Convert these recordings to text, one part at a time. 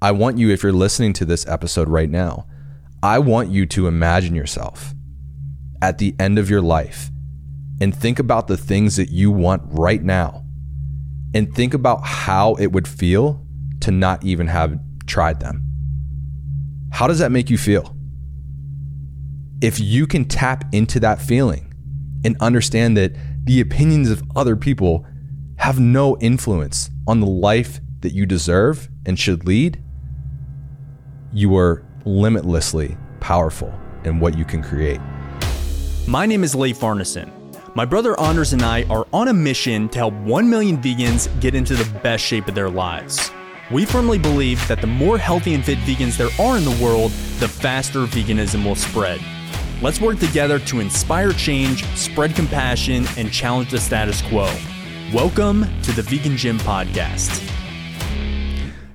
I want you, if you're listening to this episode right now, I want you to imagine yourself at the end of your life and think about the things that you want right now and think about how it would feel to not even have tried them. How does that make you feel? If you can tap into that feeling and understand that the opinions of other people have no influence on the life that you deserve and should lead, you are limitlessly powerful in what you can create. My name is Leif Arneson. My brother Anders and I are on a mission to help 1 million vegans get into the best shape of their lives. We firmly believe that the more healthy and fit vegans there are in the world, the faster veganism will spread. Let's work together to inspire change, spread compassion, and challenge the status quo. Welcome to the Vegan Gym Podcast.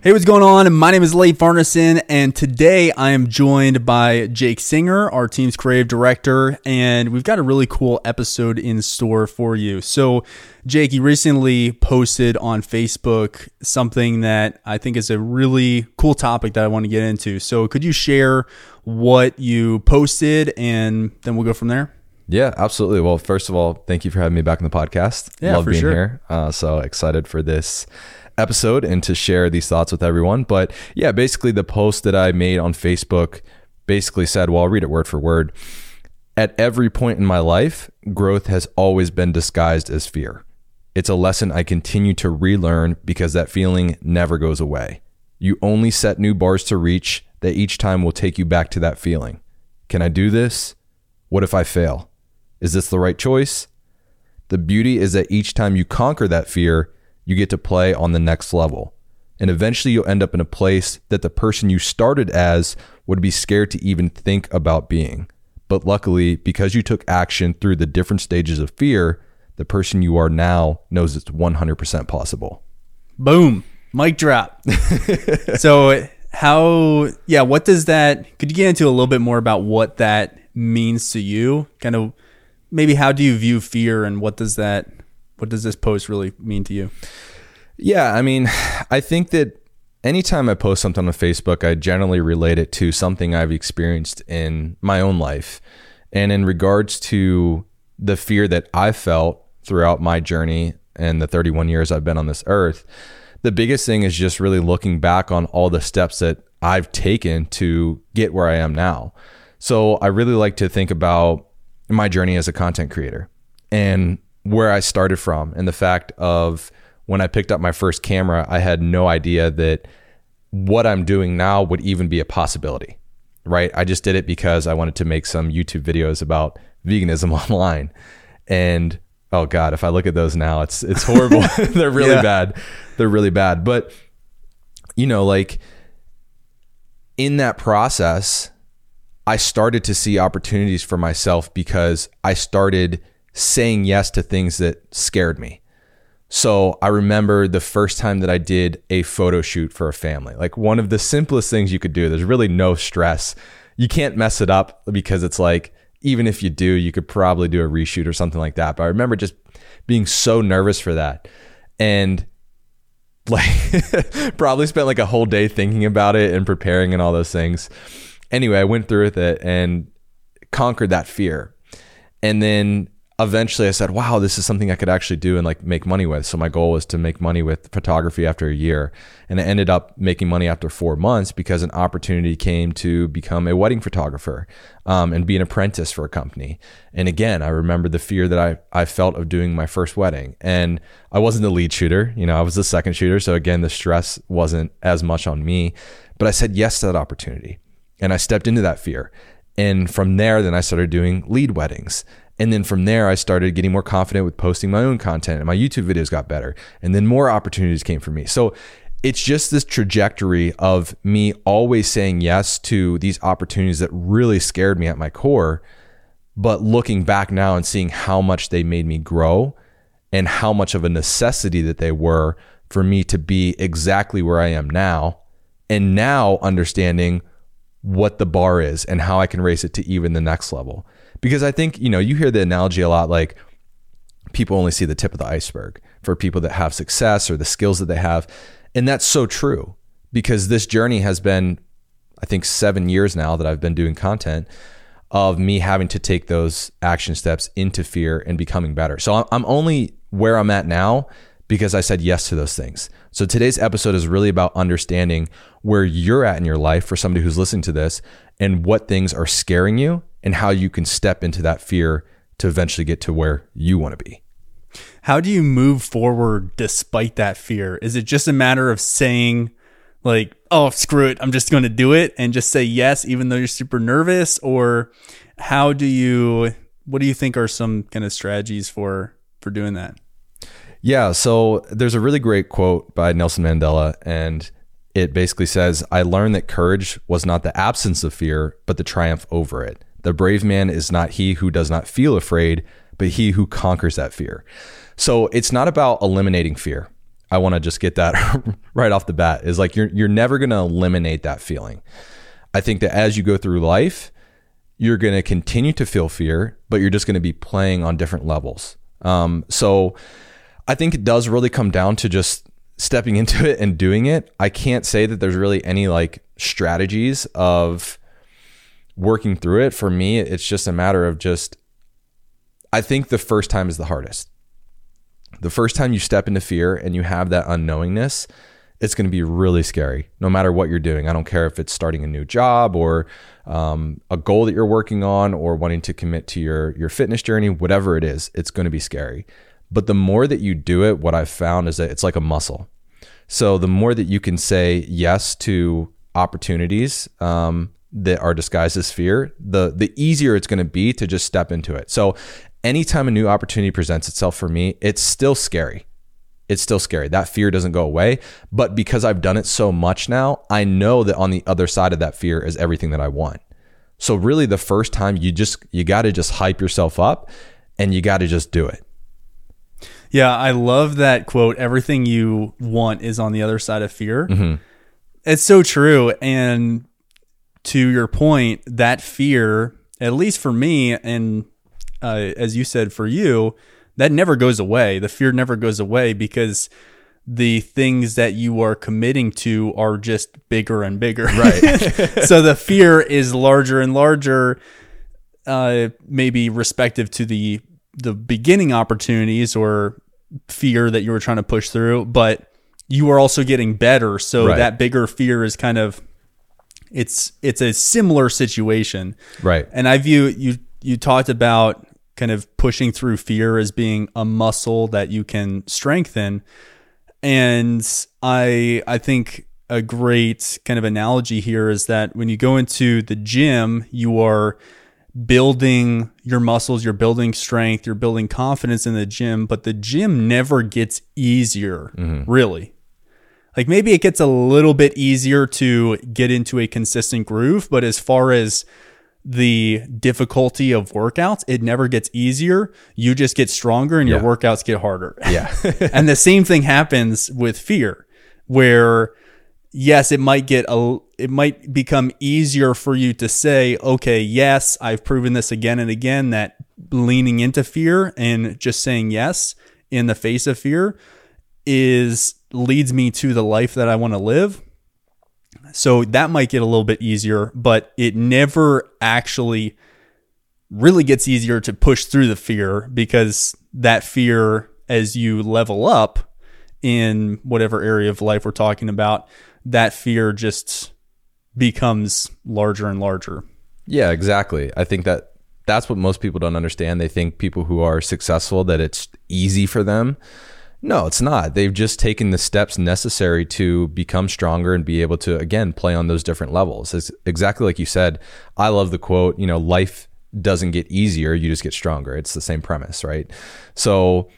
Hey, what's going on? My name is Leif Arneson, and today I am joined by Jake Singer, our team's creative director, and we've got a really cool episode in store for you. So, Jake, you recently posted on Facebook something that I think is a really cool topic that I want to get into. So, could you share what you posted, and then we'll go from there? Yeah, absolutely. Well, first of all, thank you for having me back on the podcast. Yeah, Love for being sure. here. Uh, so excited for this episode and to share these thoughts with everyone. But yeah, basically the post that I made on Facebook basically said, well, I'll read it word for word. At every point in my life, growth has always been disguised as fear. It's a lesson I continue to relearn because that feeling never goes away. You only set new bars to reach that each time will take you back to that feeling. Can I do this? What if I fail? Is this the right choice? The beauty is that each time you conquer that fear, you get to play on the next level. And eventually you'll end up in a place that the person you started as would be scared to even think about being. But luckily, because you took action through the different stages of fear, the person you are now knows it's 100% possible. Boom, mic drop. so, how, yeah, what does that, could you get into a little bit more about what that means to you? Kind of maybe how do you view fear and what does that, what does this post really mean to you? Yeah, I mean, I think that anytime I post something on Facebook, I generally relate it to something I've experienced in my own life. And in regards to the fear that I felt throughout my journey and the 31 years I've been on this earth, the biggest thing is just really looking back on all the steps that I've taken to get where I am now. So I really like to think about my journey as a content creator and where I started from and the fact of when I picked up my first camera, I had no idea that what I'm doing now would even be a possibility, right? I just did it because I wanted to make some YouTube videos about veganism online. And oh god, if I look at those now, it's it's horrible. They're really Yeah. bad. They're really bad. But you know, like in that process, I started to see opportunities for myself because I started saying yes to things that scared me. So I remember the first time that I did a photo shoot for a family. Like one of the simplest things you could do. There's really no stress. You can't mess it up because it's like even if you do, you could probably do a reshoot or something like that. But I remember just being so nervous for that. And like probably spent like a whole day thinking about it and preparing and all those things. Anyway, I went through with it and conquered that fear. And then eventually I said, wow, this is something I could actually do and like make money with. So my goal was to make money with photography after a year. And I ended up making money after four months because an opportunity came to become a wedding photographer um, and be an apprentice for a company. And again, I remember the fear that I, I felt of doing my first wedding. And I wasn't the lead shooter, you know, I was the second shooter. So again, the stress wasn't as much on me. But I said yes to that opportunity. And I stepped into that fear. And from there, then I started doing lead weddings. And then from there, I started getting more confident with posting my own content, and my YouTube videos got better. And then more opportunities came for me. So it's just this trajectory of me always saying yes to these opportunities that really scared me at my core. But looking back now and seeing how much they made me grow and how much of a necessity that they were for me to be exactly where I am now. And now understanding what the bar is and how I can raise it to even the next level. Because I think, you know, you hear the analogy a lot like people only see the tip of the iceberg for people that have success or the skills that they have. And that's so true. because this journey has been, I think, seven years now that I've been doing content of me having to take those action steps into fear and becoming better. So I'm- I'm only where I'm at now because I said yes to those things. So today's episode is really about understanding where you're at in your life for somebody who's listening to this and what things are scaring you and how you can step into that fear to eventually get to where you want to be. How do you move forward despite that fear? Is it just a matter of saying, like, oh, screw it, I'm just going to do it and just say yes, even though you're super nervous? Or how do you, what do you think are some kind of strategies for, for doing that? Yeah, so there's a really great quote by Nelson Mandela, and it basically says, I learned that courage was not the absence of fear, but the triumph over it. The brave man is not he who does not feel afraid, but he who conquers that fear. So it's not about eliminating fear. I want to just get that right off the bat is like you're you're never going to eliminate that feeling. I think that as you go through life, you're going to continue to feel fear, but you're just going to be playing on different levels. Um, so I think it does really come down to just stepping into it and doing it. I can't say that there's really any like strategies of working through it. For me, it's just a matter of just, I think the first time is the hardest. The first time you step into fear and you have that unknowingness, it's going to be really scary no matter what you're doing. I don't care if it's starting a new job or um, a goal that you're working on or wanting to commit to your, your fitness journey, whatever it is, it's going to be scary. But the more that you do it, what I've found is that it's like a muscle. So the more that you can say yes to opportunities um, that are disguised as fear, the the easier it's going to be to just step into it. So anytime a new opportunity presents itself for me, it's still scary. It's still scary. That fear doesn't go away, but because I've done it so much now, I know that on the other side of that fear is everything that I want. So really the first time you just you got to just hype yourself up and you got to just do it. Yeah, I love that quote. Everything you want is on the other side of fear. Mm-hmm. It's so true. And to your point, that fear, at least for me, and uh, as you said, for you, that never goes away. The fear never goes away because the things that you are committing to are just bigger and bigger. Right. so the fear is larger and larger, uh, maybe respective to the the beginning opportunities or fear that you were trying to push through, but you are also getting better. So Right. that bigger fear is kind of it's it's a similar situation. Right. And I view you you talked about kind of pushing through fear as being a muscle that you can strengthen. And I I think a great kind of analogy here is that when you go into the gym, you are building your muscles, you're building strength, you're building confidence in the gym, but the gym never gets easier, mm-hmm. really. Like maybe it gets a little bit easier to get into a consistent groove, but as far as the difficulty of workouts, it never gets easier. You just get stronger and your Yeah. workouts get harder. Yeah. and the same thing happens with fear, where yes, it might get a it might become easier for you to say, okay, yes, I've proven this again and again that leaning into fear and just saying yes in the face of fear is leads me to the life that I want to live. So that might get a little bit easier, but it never actually really gets easier to push through the fear because that fear, as you level up in whatever area of life we're talking about, that fear just becomes larger and larger. Yeah, exactly. I think that that's what most people don't understand. They think people who are successful that it's easy for them. No, it's not. They've just taken the steps necessary to become stronger and be able to again play on those different levels. It's exactly like you said. I love the quote, you know, life doesn't get easier, you just get stronger. It's the same premise, right? So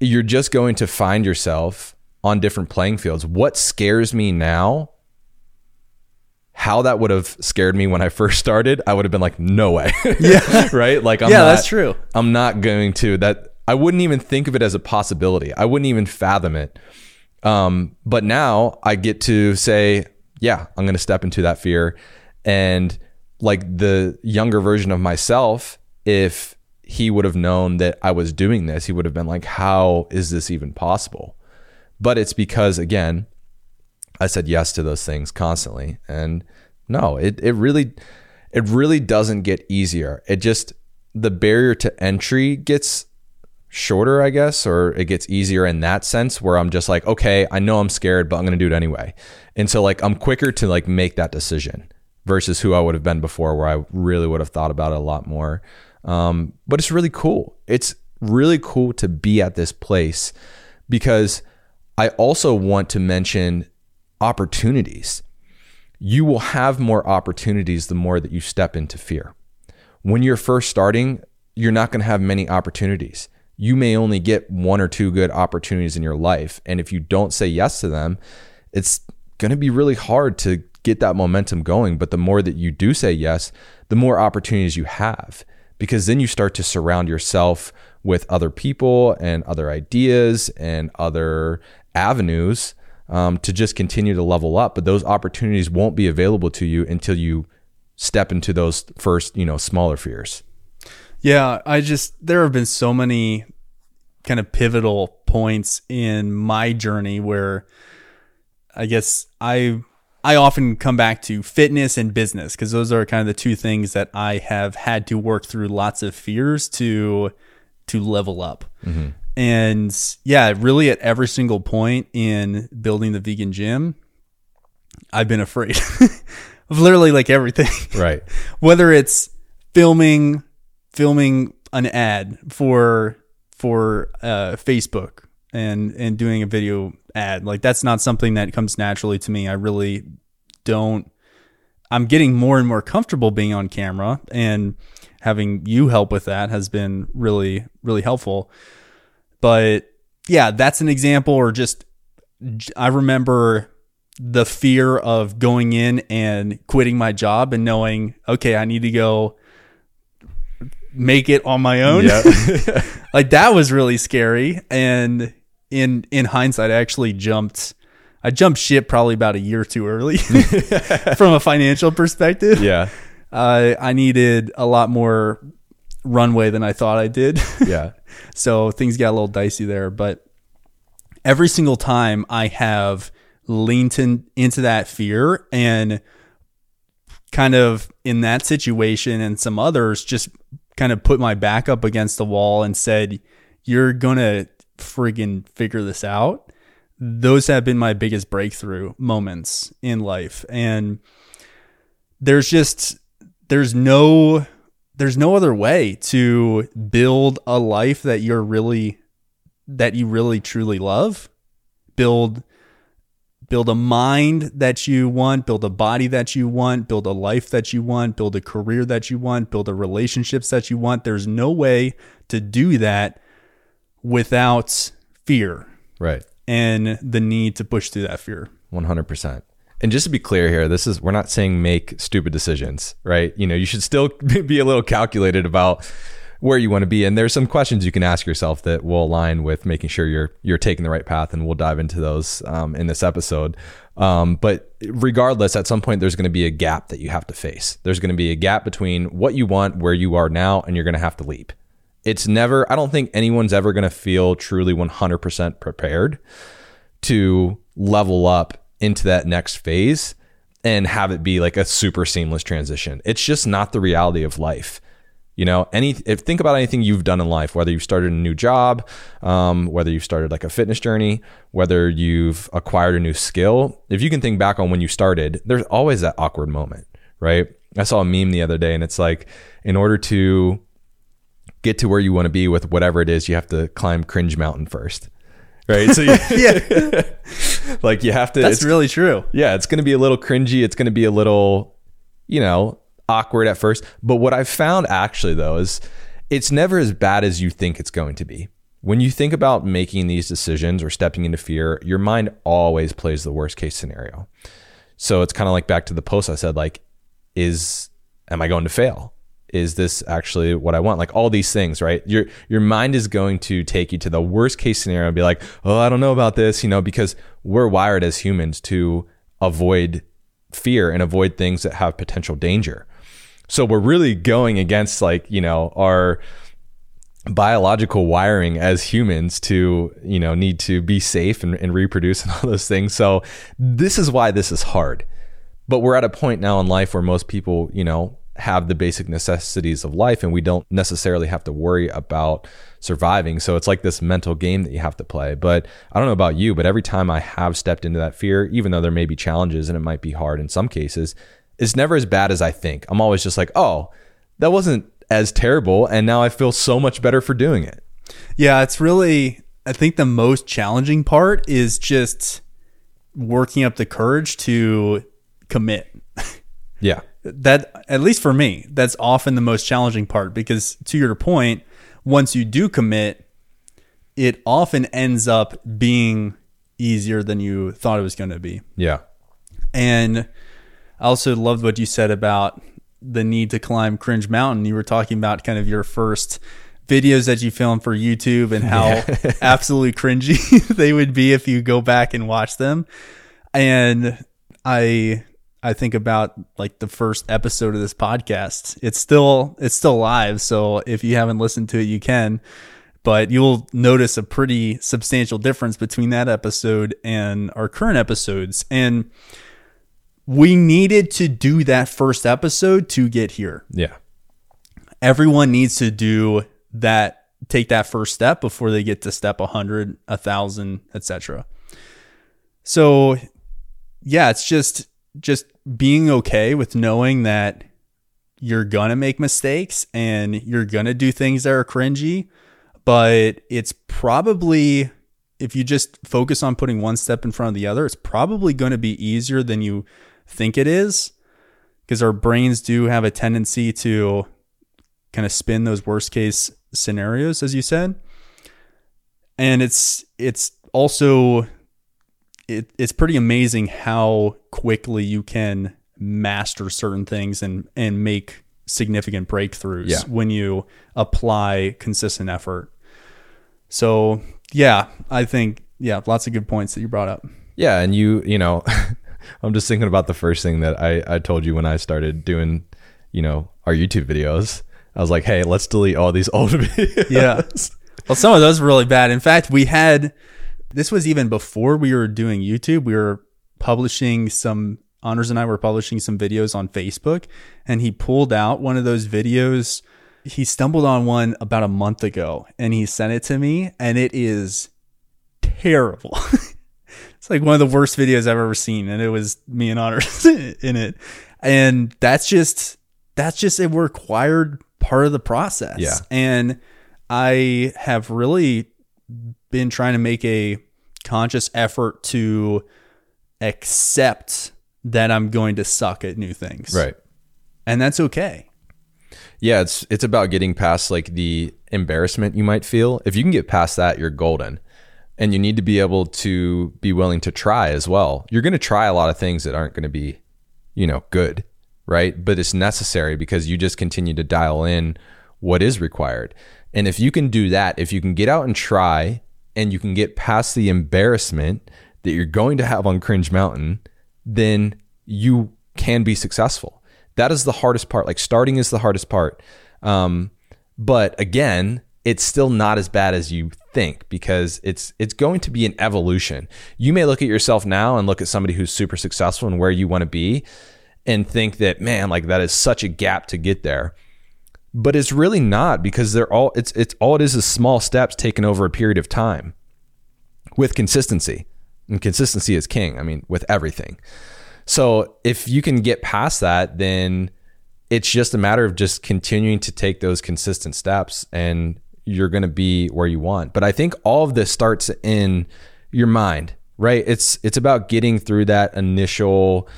you're just going to find yourself on different playing fields. What scares me now how that would have scared me when I first started, I would have been like, no way. Yeah. right? Like, I'm Yeah, not, that's true. I'm not going to. That I wouldn't even think of it as a possibility. I wouldn't even fathom it. Um, but now I get to say, yeah, I'm going to step into that fear. And like the younger version of myself, if he would have known that I was doing this, he would have been like, how is this even possible? But it's because, again, I said yes to those things constantly. And no, it, it really it really doesn't get easier. It just the barrier to entry gets shorter, I guess, or it gets easier in that sense where I'm just like, okay, I know I'm scared, but I'm going to do it anyway. And so like I'm quicker to like make that decision versus who I would have been before where I really would have thought about it a lot more. Um, but it's really cool. It's really cool to be at this place because I also want to mention opportunities. You will have more opportunities the more that you step into fear. When you're first starting, you're not going to have many opportunities you may only get one or two good opportunities in your life. And if you don't say yes to them, it's going to be really hard to get that momentum going. But the more that you do say yes, the more opportunities you have, because then you start to surround yourself with other people and other ideas and other avenues um, to just continue to level up. But those opportunities won't be available to you until you step into those first, you know, smaller fears. Yeah, I just there have been so many kind of pivotal points in my journey where I guess I I often come back to fitness and business because those are kind of the two things that I have had to work through lots of fears to to level up. Mm-hmm. And yeah, really at every single point in building the vegan gym, I've been afraid of literally like everything. Right. Whether it's filming filming an ad for for uh, Facebook and and doing a video ad. Like that's not something that comes naturally to me. I really don't. I'm getting more and more comfortable being on camera, and having you help with that has been really really helpful. But yeah, that's an example. Or just I remember the fear of going in and quitting my job and knowing, okay, I need to go make it on my own. Yeah. like that was really scary. And in in hindsight, I actually jumped I jumped ship probably about a year too early from a financial perspective. Yeah. Uh, I needed a lot more runway than I thought I did. Yeah. so things got a little dicey there. But every single time I have leaned in, into that fear and kind of in that situation and some others just kind of put my back up against the wall and said, You're gonna friggin' figure this out. Those have been my biggest breakthrough moments in life. And there's just, there's no, there's no other way to build a life that you're really, that you really truly love. Build build a mind that you want, build a body that you want, build a life that you want, build a career that you want, build a relationships that you want. There's no way to do that without fear. Right. And the need to push through that fear. 100%. And just to be clear here, this is we're not saying make stupid decisions, right? You know, you should still be a little calculated about where you want to be. And there's some questions you can ask yourself that will align with making sure you're you're taking the right path. And we'll dive into those um, in this episode. Um, but regardless, at some point there's going to be a gap that you have to face. There's going to be a gap between what you want, where you are now, and you're going to have to leap. It's never. I don't think anyone's ever going to feel truly 100% prepared to level up into that next phase and have it be like a super seamless transition. It's just not the reality of life. You know, any if think about anything you've done in life, whether you've started a new job, um, whether you've started like a fitness journey, whether you've acquired a new skill. If you can think back on when you started, there's always that awkward moment, right? I saw a meme the other day, and it's like, in order to get to where you want to be with whatever it is, you have to climb cringe mountain first right? So yeah, like you have to. That's really true. Yeah, it's going to be a little cringy. It's going to be a little, you know, awkward at first. But what I've found actually, though, is it's never as bad as you think it's going to be. When you think about making these decisions or stepping into fear, your mind always plays the worst case scenario. So it's kind of like back to the post I said, like, is am I going to fail? Is this actually what I want? Like all these things, right? Your your mind is going to take you to the worst case scenario and be like, oh, I don't know about this, you know, because we're wired as humans to avoid fear and avoid things that have potential danger. So we're really going against like, you know, our biological wiring as humans to you know need to be safe and, and reproduce and all those things. So this is why this is hard. But we're at a point now in life where most people you know have the basic necessities of life and we don't necessarily have to worry about surviving. So it's like this mental game that you have to play. But i don't know about you but every time i have stepped into that fear even though there may be challenges and it might be hard in some cases it's never as bad as i think i'm always just like oh that wasn't as terrible and now I feel so much better for doing it. Yeah, it's really I think the most challenging part is just working up the courage to commit. Yeah. that at least for me, that's often the most challenging part because to your point, once you do commit, it often ends up being easier than you thought it was going to be. Yeah. And I also loved what you said about the need to climb Cringe Mountain, you were talking about kind of your first videos that you filmed for YouTube and how yeah. absolutely cringy they would be if you go back and watch them. And I I think about like the first episode of this podcast. It's still it's still live, so if you haven't listened to it, you can. But you'll notice a pretty substantial difference between that episode and our current episodes. And we needed to do that first episode to get here. Yeah. Everyone needs to do that, take that first step before they get to step 100, 1,000, etc. So, yeah, it's just just being okay with knowing that you're going to make mistakes and you're going to do things that are cringy, but it's probably if you just focus on putting one step in front of the other, it's probably going to be easier than you think it is because our brains do have a tendency to kind of spin those worst case scenarios as you said. And it's it's also it, it's pretty amazing how quickly you can master certain things and and make significant breakthroughs yeah. when you apply consistent effort. So yeah i think yeah lots of good points that you brought up. Yeah and you you know I'm just thinking about the first thing that I, I told you when I started doing, you know, our YouTube videos. I was like, hey, let's delete all these old videos. Yeah. Well, some of those were really bad. In fact, we had this was even before we were doing YouTube. We were publishing some Anders and I were publishing some videos on Facebook, and he pulled out one of those videos. He stumbled on one about a month ago, and he sent it to me, and it is terrible. It's like one of the worst videos I've ever seen, and it was me and Honor in it. And that's just that's just a required part of the process. Yeah. And I have really been trying to make a conscious effort to accept that I'm going to suck at new things. Right. And that's okay. Yeah, it's it's about getting past like the embarrassment you might feel. If you can get past that, you're golden and you need to be able to be willing to try as well. You're going to try a lot of things that aren't going to be, you know, good, right? But it's necessary because you just continue to dial in what is required. And if you can do that, if you can get out and try and you can get past the embarrassment that you're going to have on Cringe Mountain, then you can be successful. That is the hardest part. Like starting is the hardest part. Um, but again, it's still not as bad as you think because it's it's going to be an evolution. You may look at yourself now and look at somebody who's super successful and where you want to be and think that man, like that is such a gap to get there. But it's really not because they're all it's it's all it is is small steps taken over a period of time with consistency. And consistency is king. I mean, with everything. So if you can get past that, then it's just a matter of just continuing to take those consistent steps and you're going to be where you want. But I think all of this starts in your mind, right? It's it's about getting through that initial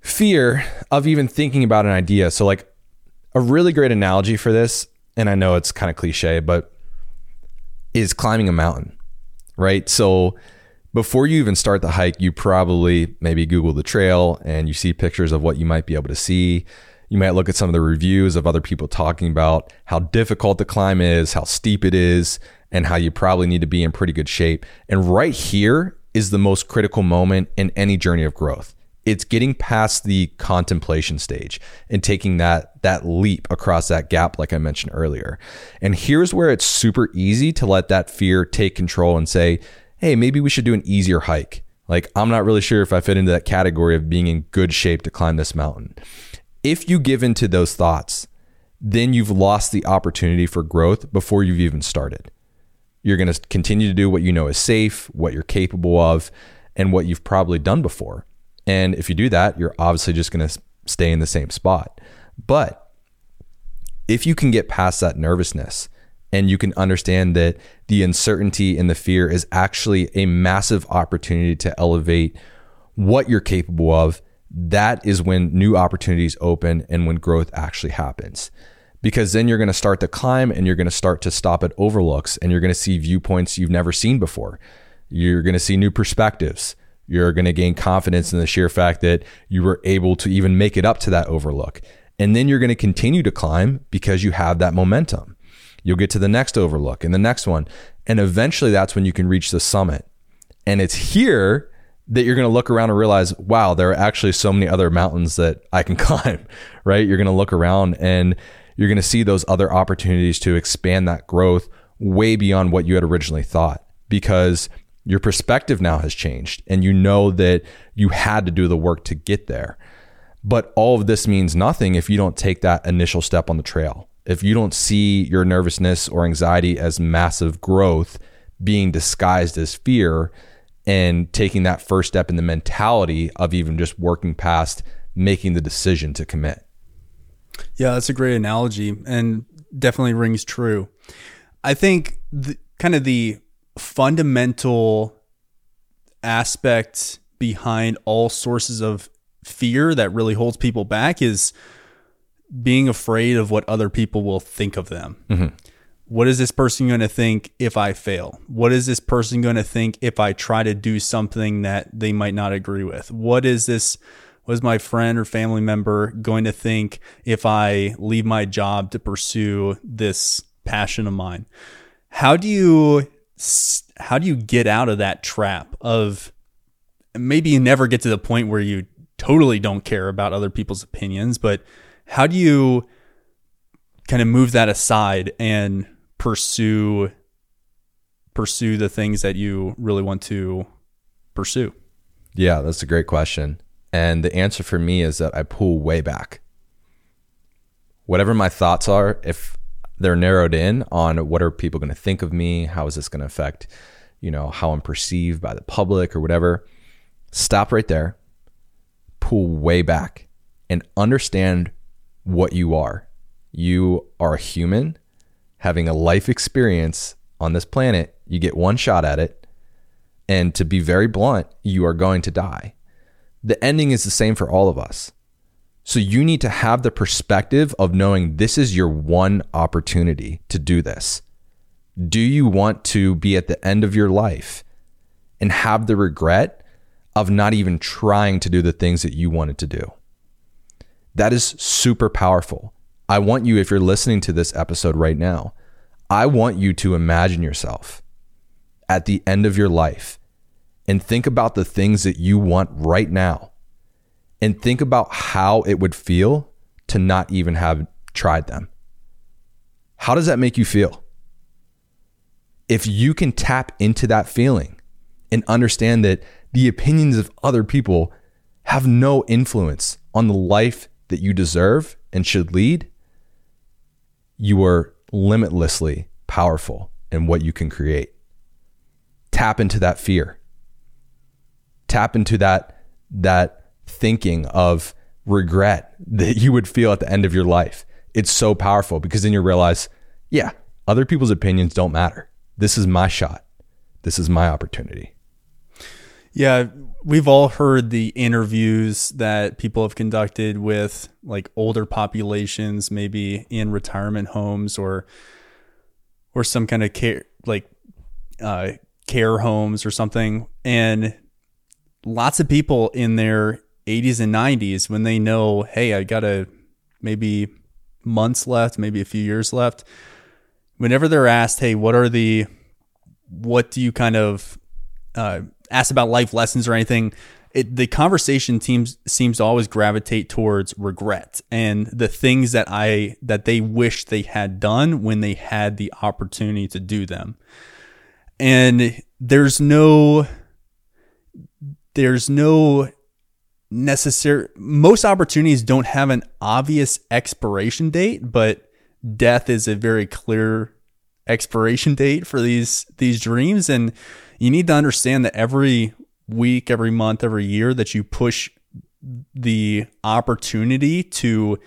fear of even thinking about an idea. So like a really great analogy for this, and I know it's kind of cliche, but is climbing a mountain, right? So before you even start the hike, you probably maybe Google the trail and you see pictures of what you might be able to see. You might look at some of the reviews of other people talking about how difficult the climb is, how steep it is, and how you probably need to be in pretty good shape. And right here is the most critical moment in any journey of growth It's getting past the contemplation stage and taking that that leap across that gap like I mentioned earlier. And here's where it's super easy to let that fear take control and say, "Hey, maybe we should do an easier hike." Like I'm not really sure if I fit into that category of being in good shape to climb this mountain. If you give into those thoughts, then you've lost the opportunity for growth before you've even started. You're going to continue to do what you know is safe, what you're capable of, and what you've probably done before. And if you do that, you're obviously just going to stay in the same spot. But if you can get past that nervousness and you can understand that the uncertainty and the fear is actually a massive opportunity to elevate what you're capable of, that is when new opportunities open and when growth actually happens because then you're going to start to climb and you're going to start to stop at overlooks and you're going to see viewpoints you've never seen before. You're going to see new perspectives. You're going to gain confidence in the sheer fact that you were able to even make it up to that overlook. And then you're going to continue to climb because you have that momentum. You'll get to the next overlook and the next one. And eventually that's when you can reach the summit. And it's here that you're going to look around and realize, wow, there are actually so many other mountains that I can climb, right? You're going to look around and you're going to see those other opportunities to expand that growth way beyond what you had originally thought because your perspective now has changed and you know that you had to do the work to get there. But all of this means nothing if you don't take that initial step on the trail. If you don't see your nervousness or anxiety as massive growth being disguised as fear and taking that first step in the mentality of even just working past making the decision to commit. Yeah, that's a great analogy and definitely rings true. I think the, kind of the fundamental aspect behind all sources of fear that really holds people back is being afraid of what other people will think of them. Mm-hmm. What is this person going to think if I fail? What is this person going to think if I try to do something that they might not agree with? What is this was my friend or family member going to think if I leave my job to pursue this passion of mine? How do you how do you get out of that trap of maybe you never get to the point where you totally don't care about other people's opinions, but how do you kind of move that aside and pursue pursue the things that you really want to pursue? Yeah, that's a great question. And the answer for me is that I pull way back. Whatever my thoughts are, if they're narrowed in on what are people going to think of me, how is this going to affect, you know, how I'm perceived by the public or whatever, stop right there, pull way back and understand what you are. You are a human having a life experience on this planet. You get one shot at it. And to be very blunt, you are going to die the ending is the same for all of us. So you need to have the perspective of knowing this is your one opportunity to do this. Do you want to be at the end of your life and have the regret of not even trying to do the things that you wanted to do? That is super powerful. I want you, if you're listening to this episode right now, I want you to imagine yourself at the end of your life and think about the things that you want right now and think about how it would feel to not even have tried them. How does that make you feel? If you can tap into that feeling and understand that the opinions of other people have no influence on the life that you deserve and should lead, you are limitlessly powerful in what you can create. Tap into that fear tap into that that thinking of regret that you would feel at the end of your life. It's so powerful because then you realize, yeah, other people's opinions don't matter. This is my shot. This is my opportunity. Yeah, we've all heard the interviews that people have conducted with like older populations, maybe in retirement homes or or some kind of care like uh, care homes or something, and lots of people in their 80s and 90s when they know, hey, I got a maybe months left, maybe a few years left. Whenever they're asked, hey, what are the, what do you kind of uh, ask about life lessons or anything? it, the conversation seems seems to always gravitate towards regret and the things that I that they wish they had done when they had the opportunity to do them. And there's no there's no necessary most opportunities don't have an obvious expiration date, but death is a very clear expiration date for these these dreams and you need to understand that every week, every month, every year that you push the opportunity to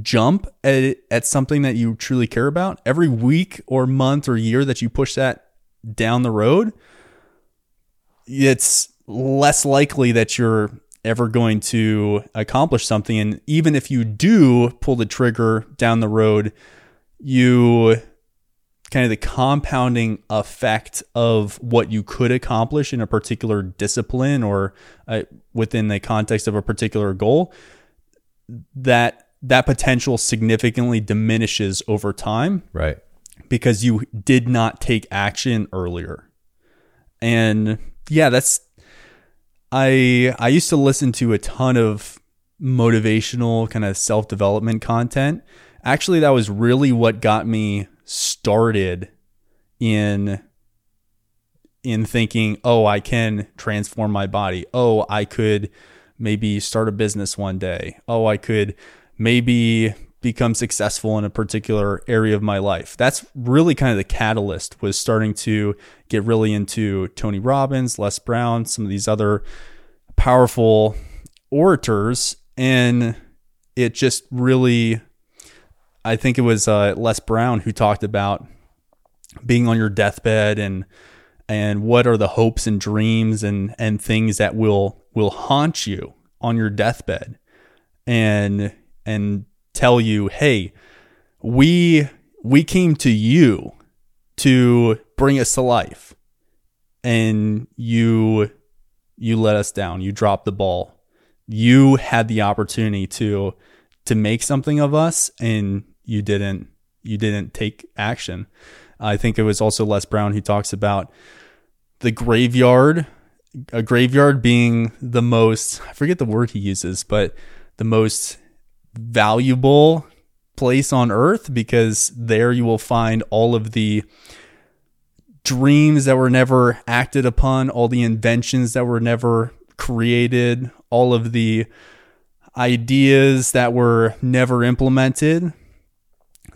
jump at, at something that you truly care about, every week or month or year that you push that down the road, it's less likely that you're ever going to accomplish something. And even if you do pull the trigger down the road, you kind of the compounding effect of what you could accomplish in a particular discipline or uh, within the context of a particular goal that that potential significantly diminishes over time right. because you did not take action earlier. And yeah that's i i used to listen to a ton of motivational kind of self-development content. Actually that was really what got me started in in thinking, "Oh, I can transform my body. Oh, I could maybe start a business one day. Oh, I could maybe become successful in a particular area of my life." That's really kind of the catalyst was starting to get really into Tony Robbins, Les Brown, some of these other powerful orators and it just really I think it was uh, Les Brown who talked about being on your deathbed and and what are the hopes and dreams and and things that will will haunt you on your deathbed and and tell you hey we we came to you to bring us to life and you you let us down. You dropped the ball. You had the opportunity to to make something of us and you didn't you didn't take action. I think it was also Les Brown who talks about the graveyard, a graveyard being the most I forget the word he uses, but the most valuable place on earth because there you will find all of the dreams that were never acted upon, all the inventions that were never created, all of the ideas that were never implemented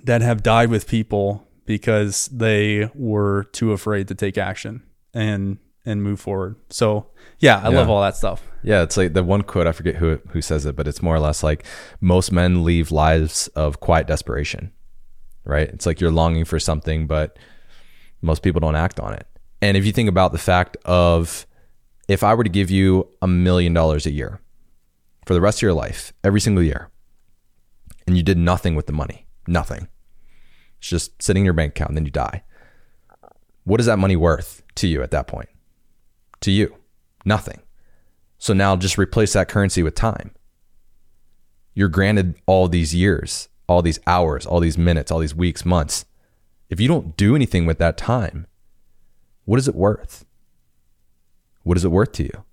that have died with people because they were too afraid to take action and and move forward. So yeah, I yeah. love all that stuff. Yeah, it's like the one quote I forget who who says it, but it's more or less like most men leave lives of quiet desperation. Right? It's like you're longing for something, but most people don't act on it. And if you think about the fact of if I were to give you a million dollars a year for the rest of your life, every single year, and you did nothing with the money, nothing. It's just sitting in your bank account and then you die. What is that money worth to you at that point? To you, nothing. So now just replace that currency with time. You're granted all these years, all these hours, all these minutes, all these weeks, months. If you don't do anything with that time, what is it worth? What is it worth to you?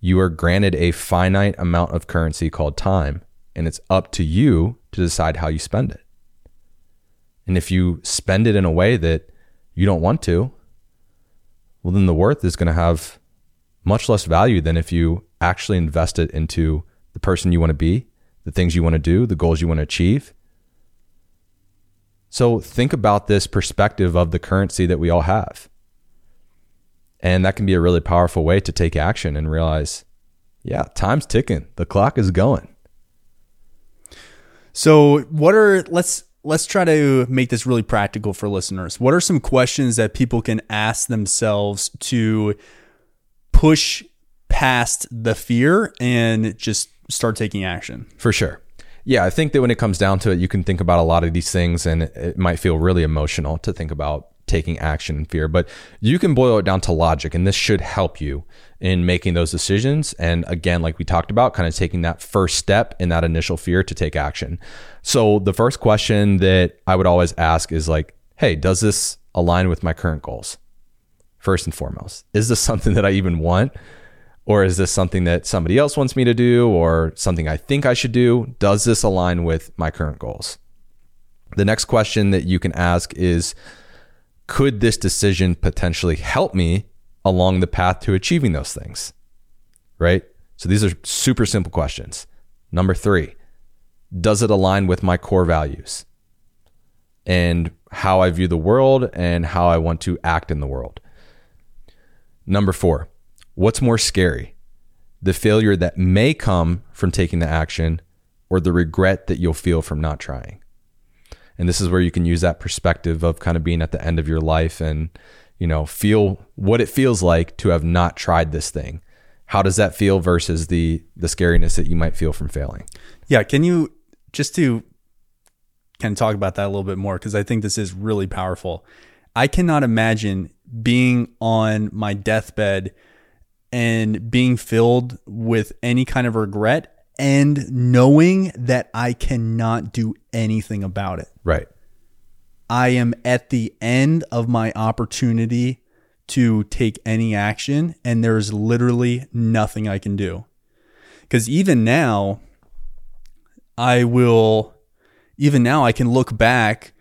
You are granted a finite amount of currency called time, and it's up to you to decide how you spend it. And if you spend it in a way that you don't want to, well, then the worth is going to have much less value than if you actually invest it into the person you want to be, the things you want to do, the goals you want to achieve. So think about this perspective of the currency that we all have. And that can be a really powerful way to take action and realize, yeah, time's ticking. The clock is going. So, what are let's let's try to make this really practical for listeners. What are some questions that people can ask themselves to push past the fear and just start taking action? For sure. Yeah, I think that when it comes down to it, you can think about a lot of these things and it might feel really emotional to think about taking action and fear, but you can boil it down to logic and this should help you in making those decisions. And again, like we talked about, kind of taking that first step in that initial fear to take action. So the first question that I would always ask is like, hey, does this align with my current goals? First and foremost, is this something that I even want? Or is this something that somebody else wants me to do or something I think I should do? Does this align with my current goals? The next question that you can ask is Could this decision potentially help me along the path to achieving those things? Right? So these are super simple questions. Number three, does it align with my core values and how I view the world and how I want to act in the world? Number four, what's more scary? The failure that may come from taking the action or the regret that you'll feel from not trying? And this is where you can use that perspective of kind of being at the end of your life and, you know, feel what it feels like to have not tried this thing. How does that feel versus the the scariness that you might feel from failing? Yeah, can you just to kind of talk about that a little bit more because I think this is really powerful. I cannot imagine being on my deathbed and being filled with any kind of regret and knowing that I cannot do anything about it. Right. I am at the end of my opportunity to take any action, and there's literally nothing I can do. Because even now, I will, even now, I can look back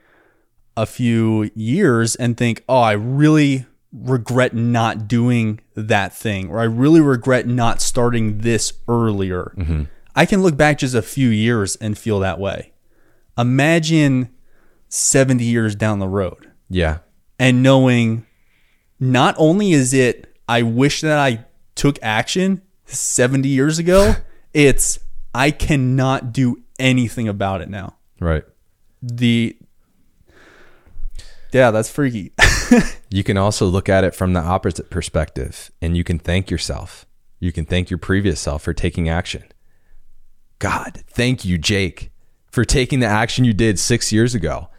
a few years and think, oh, I really regret not doing that thing, or I really regret not starting this earlier. Mm-hmm. I can look back just a few years and feel that way. Imagine 70 years down the road. Yeah. And knowing not only is it, I wish that I took action 70 years ago, it's, I cannot do anything about it now. Right. The, yeah, that's freaky. you can also look at it from the opposite perspective and you can thank yourself. You can thank your previous self for taking action. God, thank you, Jake, for taking the action you did six years ago.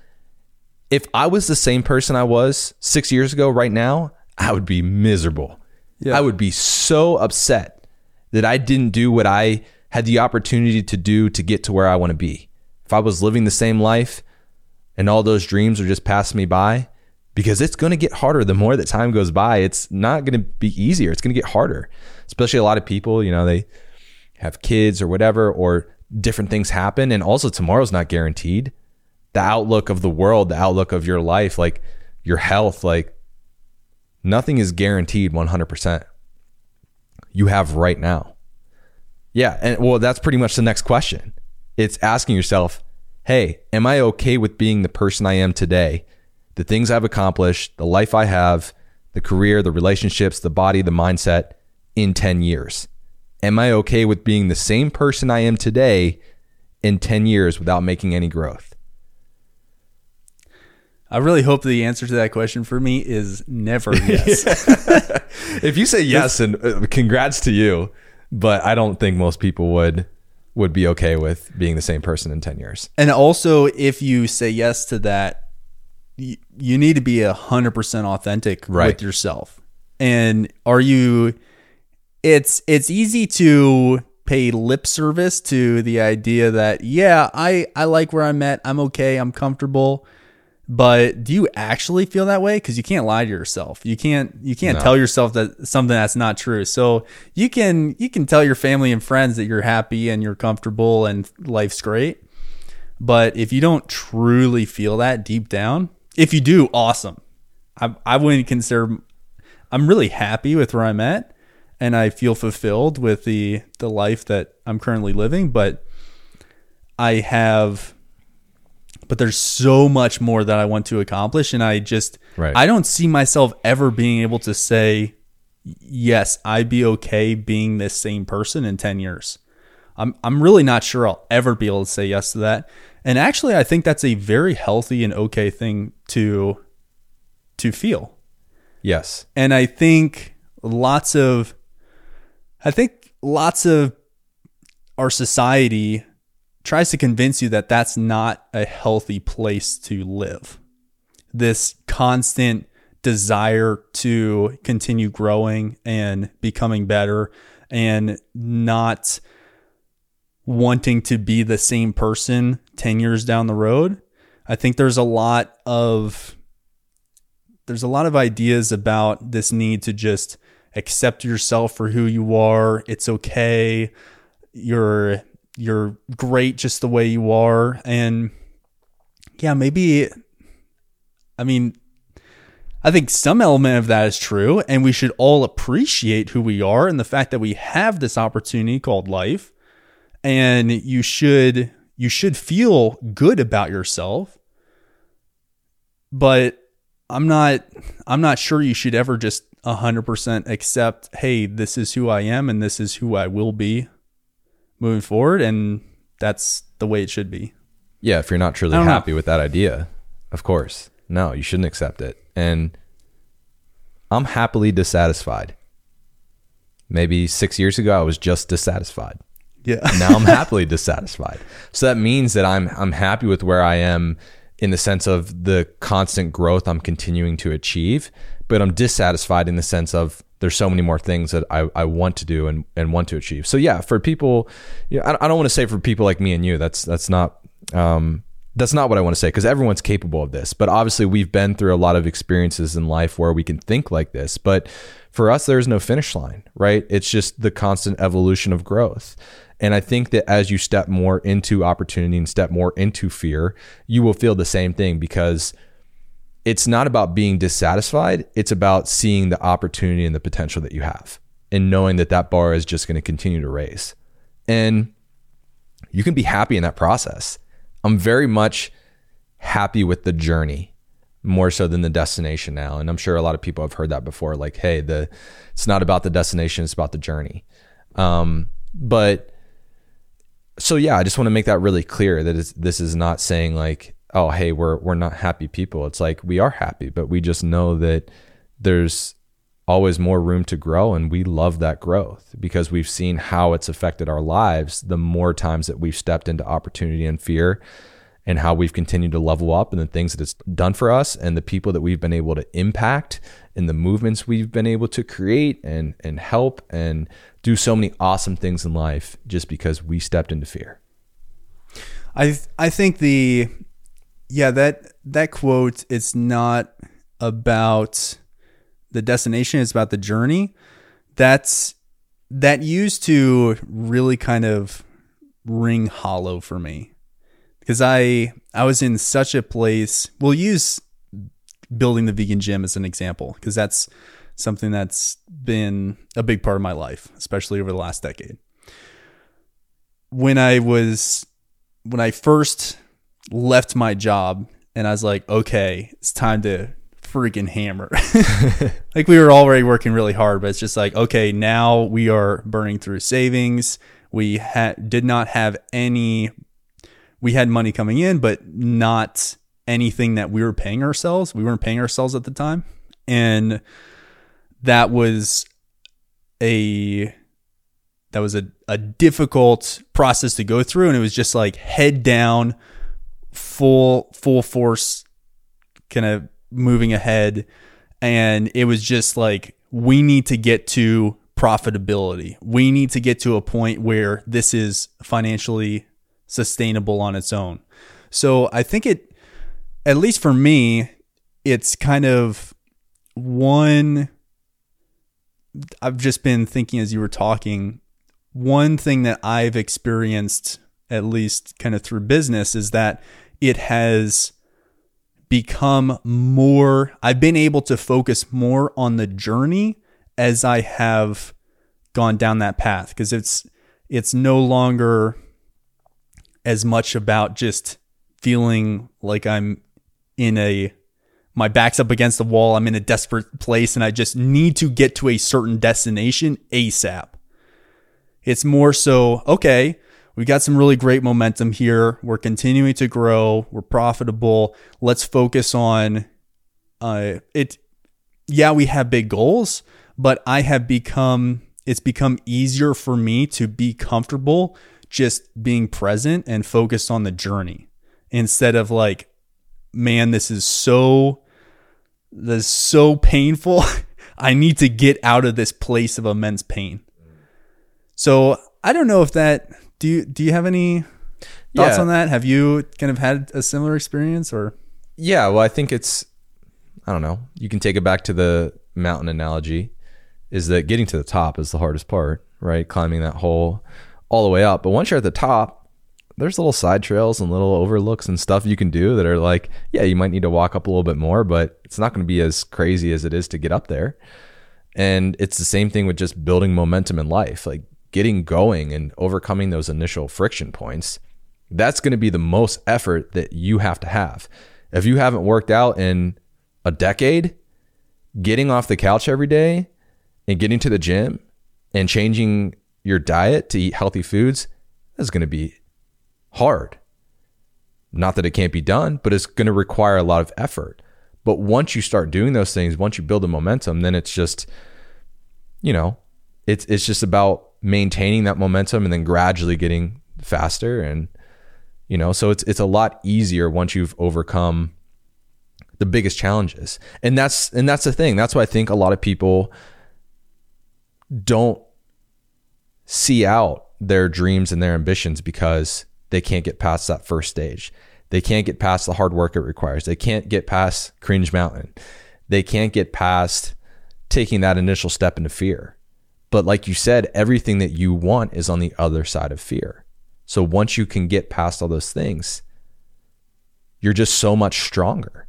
If I was the same person I was six years ago right now, I would be miserable. Yeah. I would be so upset that I didn't do what I had the opportunity to do to get to where I want to be. If I was living the same life and all those dreams are just passing me by, because it's going to get harder the more that time goes by. It's not going to be easier. It's going to get harder, especially a lot of people, you know, they have kids or whatever, or different things happen. And also, tomorrow's not guaranteed. The outlook of the world, the outlook of your life, like your health, like nothing is guaranteed 100%. You have right now. Yeah. And well, that's pretty much the next question. It's asking yourself, hey, am I okay with being the person I am today? The things I've accomplished, the life I have, the career, the relationships, the body, the mindset in 10 years? Am I okay with being the same person I am today in 10 years without making any growth? I really hope the answer to that question for me is never yes. if you say yes, and uh, congrats to you, but I don't think most people would would be okay with being the same person in 10 years. And also if you say yes to that, you, you need to be a hundred percent authentic right. with yourself. And are you it's it's easy to pay lip service to the idea that yeah, I I like where I'm at. I'm okay. I'm comfortable. But do you actually feel that way? Because you can't lie to yourself. You can't you can't no. tell yourself that something that's not true. So you can you can tell your family and friends that you're happy and you're comfortable and life's great. But if you don't truly feel that deep down, if you do, awesome. I I wouldn't consider I'm really happy with where I'm at and I feel fulfilled with the the life that I'm currently living, but I have but there's so much more that I want to accomplish and I just right. I don't see myself ever being able to say yes, I'd be okay being this same person in 10 years. I'm I'm really not sure I'll ever be able to say yes to that. And actually I think that's a very healthy and okay thing to to feel. Yes. And I think lots of I think lots of our society tries to convince you that that's not a healthy place to live. This constant desire to continue growing and becoming better and not wanting to be the same person 10 years down the road. I think there's a lot of there's a lot of ideas about this need to just accept yourself for who you are. It's okay. You're you're great just the way you are. And yeah, maybe I mean I think some element of that is true and we should all appreciate who we are and the fact that we have this opportunity called life. And you should you should feel good about yourself. But i'm not i'm not sure you should ever just 100% accept hey this is who i am and this is who i will be moving forward and that's the way it should be Yeah, if you're not truly don't know. happy with that idea, of course. No, you shouldn't accept it. And I'm happily dissatisfied. Maybe six years ago, I was just dissatisfied. yeah Now I'm happily dissatisfied. So that means that I'm I'm happy with where I am in the sense of the constant growth I'm continuing to achieve, but I'm dissatisfied in the sense of there's so many more things that I, I want to do and, and want to achieve. So yeah, for people, you know, I, I don't want to say for people like me and you, that's that's not um, that's not what I want to say because everyone's capable of this. But obviously, we've been through a lot of experiences in life where we can think like this. But for us, there's no finish line, right? It's just the constant evolution of growth. And I think that as you step more into opportunity and step more into fear, you will feel the same thing because it's not about being dissatisfied. It's about seeing the opportunity and the potential that you have and knowing that that bar is just going to continue to raise. And you can be happy in that process. I'm very much happy with the journey more so than the destination now. And I'm sure a lot of people have heard that before. Like, hey, the it's not about the destination, it's about the journey. Um, but so yeah, I just want to make that really clear that this is not saying like, oh, hey, we're we're not happy people. It's like we are happy, but we just know that there's always more room to grow and we love that growth because we've seen how it's affected our lives the more times that we've stepped into opportunity and fear and how we've continued to level up and the things that it's done for us and the people that we've been able to impact and the movements we've been able to create and and help and do so many awesome things in life just because we stepped into fear. I I think the yeah that that quote it's not about the destination it's about the journey. That's that used to really kind of ring hollow for me. Because I I was in such a place we'll use building the vegan gym as an example because that's something that's been a big part of my life especially over the last decade. When I was when I first left my job and I was like, okay, it's time to freaking hammer. like we were already working really hard, but it's just like, okay, now we are burning through savings. We had did not have any we had money coming in, but not anything that we were paying ourselves. We weren't paying ourselves at the time. And that was a that was a, a difficult process to go through and it was just like head down full full force kind of moving ahead. And it was just like we need to get to profitability. We need to get to a point where this is financially sustainable on its own. So i think it at least for me it's kind of one i've just been thinking as you were talking one thing that I've experienced, at least kind of through business, is that it has become more, I've been able to focus more on the journey as I have gone down that path because it's, it's no longer as much about just feeling like I'm in a, my back's up against the wall. I'm in a desperate place and I just need to get to a certain destination ASAP. It's more so, okay, we got some really great momentum here. We're continuing to grow. We're profitable. Let's focus on uh, it. Yeah, we have big goals, but I have become, it's become easier for me to be comfortable just being present and focused on the journey instead of like, man, this is so, this is so painful. I need to get out of this place of immense pain. So I don't know if that do you do you have any thoughts Yeah. on that? Have you kind of had a similar experience or Yeah, well, I think it's I don't know. You can take it back to the mountain analogy. is that getting to the top is the hardest part, right? Climbing that hole all the way up. But once you're at the top, there's little side trails and little overlooks and stuff you can do that are like, yeah, you might need to walk up a little bit more, but it's not going to be as crazy as it is to get up there. And it's the same thing with just building momentum in life, like getting going and overcoming those initial friction points. That's going to be the most effort that you have to have. If you haven't worked out in a decade, getting off the couch every day and getting to the gym and changing your diet to eat healthy foods is going to be hard. Not that it can't be done, but it's going to require a lot of effort. But once you start doing those things, once you build the momentum, then it's just, you know, it's it's just about maintaining that momentum and then gradually getting faster and you know, so it's it's a lot easier once you've overcome the biggest challenges. And that's and that's the thing. That's why I think a lot of people don't see out their dreams and their ambitions because they can't get past that first stage. They can't get past the hard work it requires. They can't get past cringe mountain. They can't get past taking that initial step into fear. But like you said, everything that you want is on the other side of fear. So once you can get past all those things, you're just so much stronger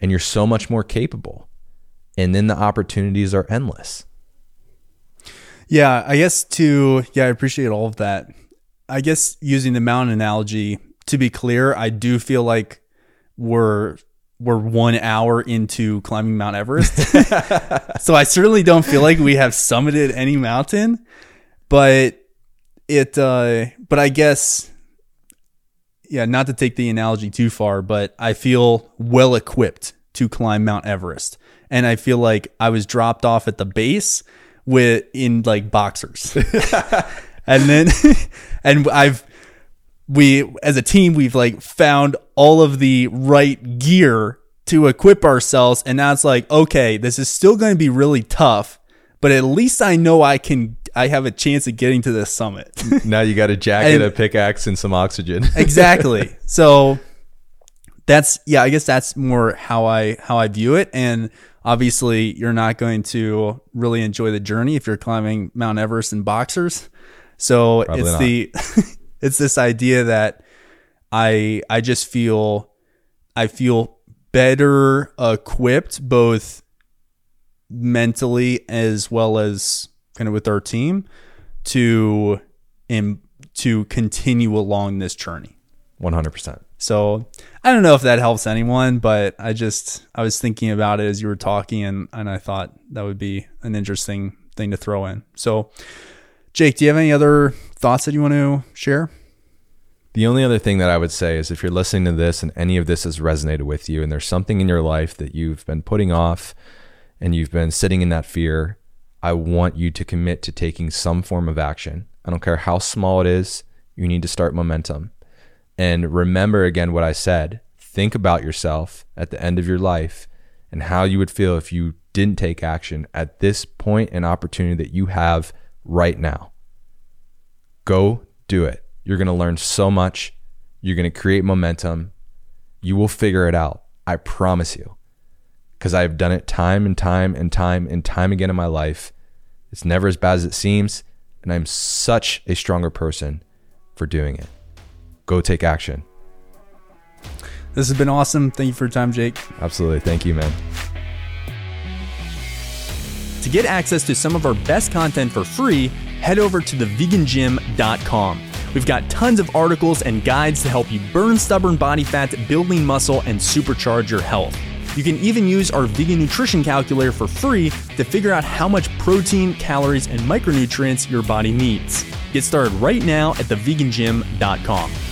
and you're so much more capable. And then the opportunities are endless. Yeah, I guess to yeah, I appreciate all of that. I guess using the mountain analogy, to be clear, I do feel like we're we're one hour into climbing Mount Everest. so I certainly don't feel like we have summited any mountain, but it uh but I guess yeah, not to take the analogy too far, but I feel well equipped to climb Mount Everest. And I feel like I was dropped off at the base with in like boxers. and then and I've we as a team we've like found all of the right gear to equip ourselves and now it's like okay this is still going to be really tough but at least i know i can i have a chance of getting to the summit. Now you got a jacket and, a pickaxe and some oxygen. Exactly. So that's yeah i guess that's more how i how i view it and obviously you're not going to really enjoy the journey if you're climbing mount everest in boxers. So Probably it's not. the it's this idea that I I just feel I feel better equipped both mentally as well as kind of with our team to in, to continue along this journey. 100%. So, I don't know if that helps anyone, but I just I was thinking about it as you were talking and and I thought that would be an interesting thing to throw in. So, Jake, do you have any other thoughts that you want to share? The only other thing that I would say is if you're listening to this and any of this has resonated with you and there's something in your life that you've been putting off and you've been sitting in that fear, I want you to commit to taking some form of action. I don't care how small it is, you need to start momentum. And remember again what I said think about yourself at the end of your life and how you would feel if you didn't take action at this point and opportunity that you have right now. Go do it. You're going to learn so much. You're going to create momentum. You will figure it out. I promise you. Because I've done it time and time and time and time again in my life. It's never as bad as it seems. And I'm such a stronger person for doing it. Go take action. This has been awesome. Thank you for your time, Jake. Absolutely. Thank you, man. To get access to some of our best content for free, head over to thevegangym.com. We've got tons of articles and guides to help you burn stubborn body fat, build lean muscle, and supercharge your health. You can even use our vegan nutrition calculator for free to figure out how much protein, calories, and micronutrients your body needs. Get started right now at thevegangym.com.